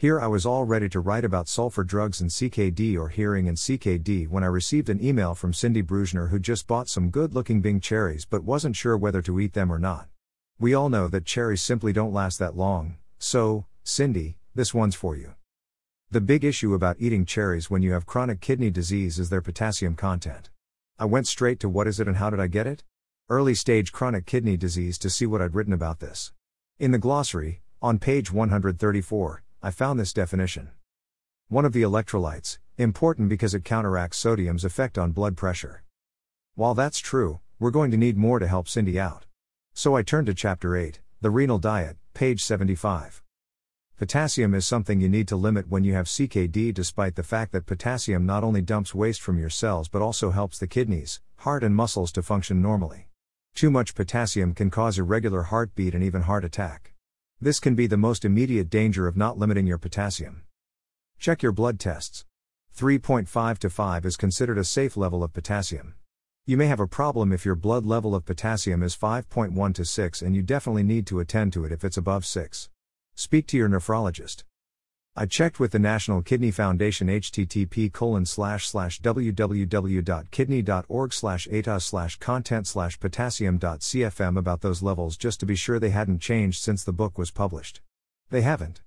Here I was all ready to write about sulfa drugs and CKD or hearing and CKD when I received an email from Cindy Brugner who just bought some good looking Bing cherries but wasn't sure whether to eat them or not. We all know that cherries simply don't last that long, so, Cindy, this one's for you. The big issue about eating cherries when you have chronic kidney disease is their potassium content. I went straight to what is it and how did I get it? Early stage chronic kidney disease to see what I'd written about this. In the glossary, on page 134, I found this definition. One of the electrolytes, important because it counteracts sodium's effect on blood pressure. While that's true, we're going to need more to help Cindy out. So I turned to chapter 8, the renal diet, page 75. Potassium is something you need to limit when you have CKD, despite the fact that potassium not only dumps waste from your cells but also helps the kidneys, heart, and muscles to function normally. Too much potassium can cause irregular heartbeat and even heart attack. This can be the most immediate danger of not limiting your potassium. Check your blood tests. 3.5 to 5 is considered a safe level of potassium. You may have a problem if your blood level of potassium is 5.1 to 6 and you definitely need to attend to it if it's above 6. Speak to your nephrologist. I checked with the National Kidney Foundation http colon slash slash www.kidney.org slash eta slash content slash potassium.cfm about those levels just to be sure they hadn't changed since the book was published. They haven't.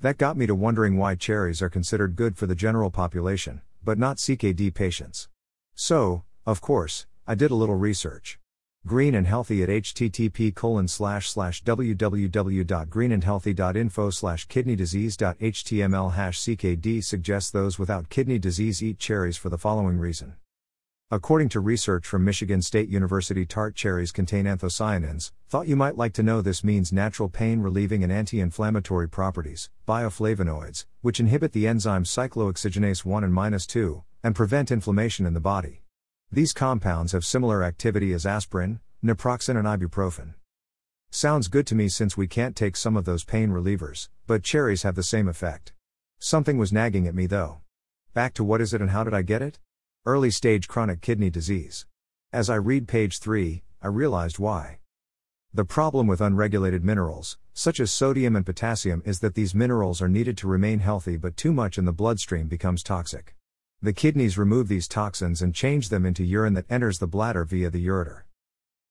That got me to wondering why cherries are considered good for the general population, but not CKD patients. So, of course, I did a little research. Green and Healthy at http colon slash slash www.greenandhealthy.info slash kidneydisease.html hash ckd suggests those without kidney disease eat cherries for the following reason. According to research from Michigan State University, tart cherries contain anthocyanins. Thought you might like to know this means natural pain relieving and anti inflammatory properties, bioflavonoids, which inhibit the enzymes cyclooxygenase 1 and 2, and prevent inflammation in the body. These compounds have similar activity as aspirin, naproxen, and ibuprofen. Sounds good to me since we can't take some of those pain relievers, but cherries have the same effect. Something was nagging at me though. Back to what is it and how did I get it? Early stage chronic kidney disease. As I read page 3, I realized why. The problem with unregulated minerals, such as sodium and potassium, is that these minerals are needed to remain healthy, but too much in the bloodstream becomes toxic. The kidneys remove these toxins and change them into urine that enters the bladder via the ureter.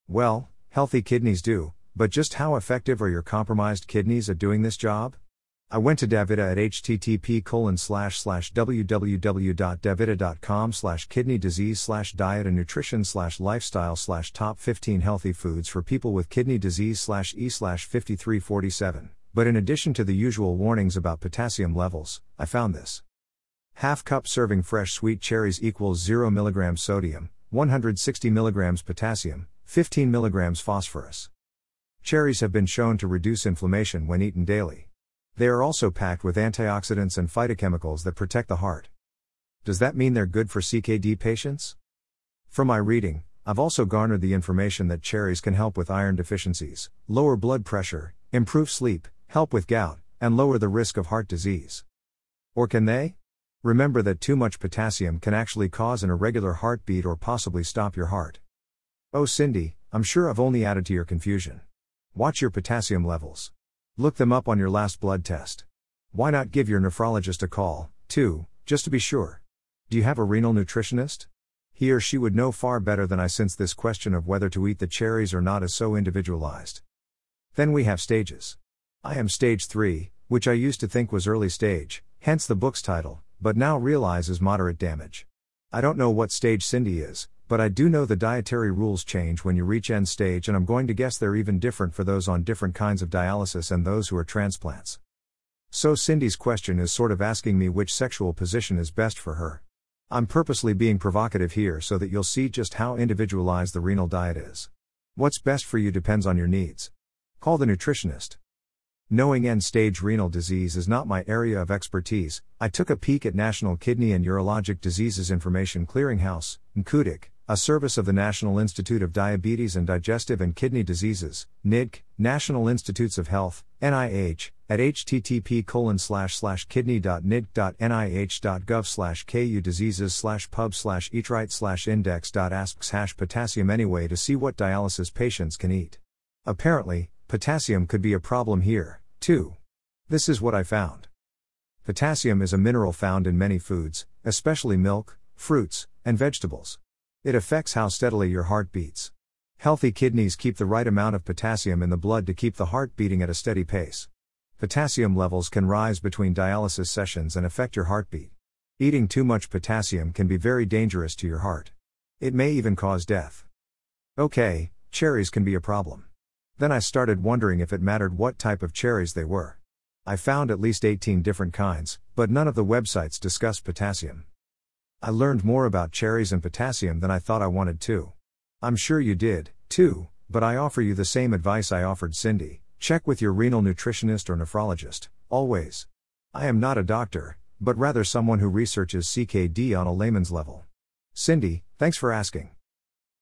Well, healthy kidneys do, but just how effective are your compromised kidneys at doing this job? I went to Davita at http colon slash slash www.davita.com slash kidney disease slash diet and nutrition slash lifestyle slash top 15 healthy foods for people with kidney disease slash e slash 5347. But in addition to the usual warnings about potassium levels, I found this. Half cup serving fresh sweet cherries equals 0 mg sodium, 160 mg potassium, 15 mg phosphorus. Cherries have been shown to reduce inflammation when eaten daily. They are also packed with antioxidants and phytochemicals that protect the heart. Does that mean they're good for CKD patients? From my reading, I've also garnered the information that cherries can help with iron deficiencies, lower blood pressure, improve sleep, help with gout, and lower the risk of heart disease. Or can they? Remember that too much potassium can actually cause an irregular heartbeat or possibly stop your heart. Oh, Cindy, I'm sure I've only added to your confusion. Watch your potassium levels. Look them up on your last blood test. Why not give your nephrologist a call, too, just to be sure? Do you have a renal nutritionist? He or she would know far better than I since this question of whether to eat the cherries or not is so individualized. Then we have stages. I am stage 3, which I used to think was early stage, hence the book's title, but now realizes moderate damage. I don't know what stage Cindy is, but I do know the dietary rules change when you reach end stage, and I'm going to guess they're even different for those on different kinds of dialysis and those who are transplants. So Cindy's question is sort of asking me which sexual position is best for her. I'm purposely being provocative here so that you'll see just how individualized the renal diet is. What's best for you depends on your needs. Call the nutritionist. Knowing end stage renal disease is not my area of expertise, I took a peek at National Kidney and Urologic Diseases Information Clearinghouse, NKUDIC, a service of the National Institute of Diabetes and Digestive and Kidney Diseases, NIDDK, National Institutes of Health, NIH, at http colon slash slash kidney.niddk.nih.gov slash ku diseases slash pub slash eatright slash index.asks hash potassium anyway to see what dialysis patients can eat. Apparently, potassium could be a problem here. too. This is what I found. Potassium is a mineral found in many foods, especially milk, fruits, and vegetables. It affects how steadily your heart beats. Healthy kidneys keep the right amount of potassium in the blood to keep the heart beating at a steady pace. Potassium levels can rise between dialysis sessions and affect your heartbeat. Eating too much potassium can be very dangerous to your heart. It may even cause death. Okay, cherries can be a problem. Then I started wondering if it mattered what type of cherries they were. I found at least 18 different kinds, but none of the websites discussed potassium. I learned more about cherries and potassium than I thought I wanted to. I'm sure you did, too, but I offer you the same advice I offered Cindy check with your renal nutritionist or nephrologist, always. I am not a doctor, but rather someone who researches CKD on a layman's level. Cindy, thanks for asking.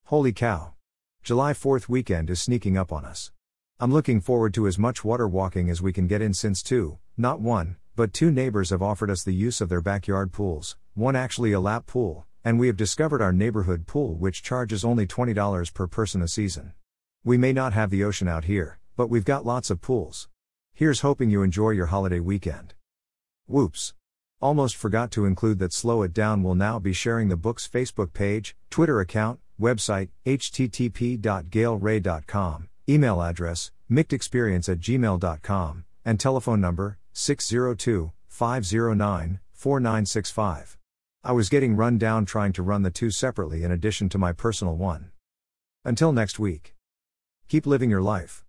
Holy cow! July 4th weekend is sneaking up on us. I'm looking forward to as much water walking as we can get in since two, not one, but two neighbors have offered us the use of their backyard pools, one actually a lap pool, and we have discovered our neighborhood pool which charges only $20 per person a season. We may not have the ocean out here, but we've got lots of pools. Here's hoping you enjoy your holiday weekend. Whoops. Almost forgot to include that Slow It Down will now be sharing the book's Facebook page, Twitter account, website, http.gailray.com, Email address, mictexperience at gmail.com, and telephone number, 602 509 4965. I was getting run down trying to run the two separately in addition to my personal one. Until next week. Keep living your life.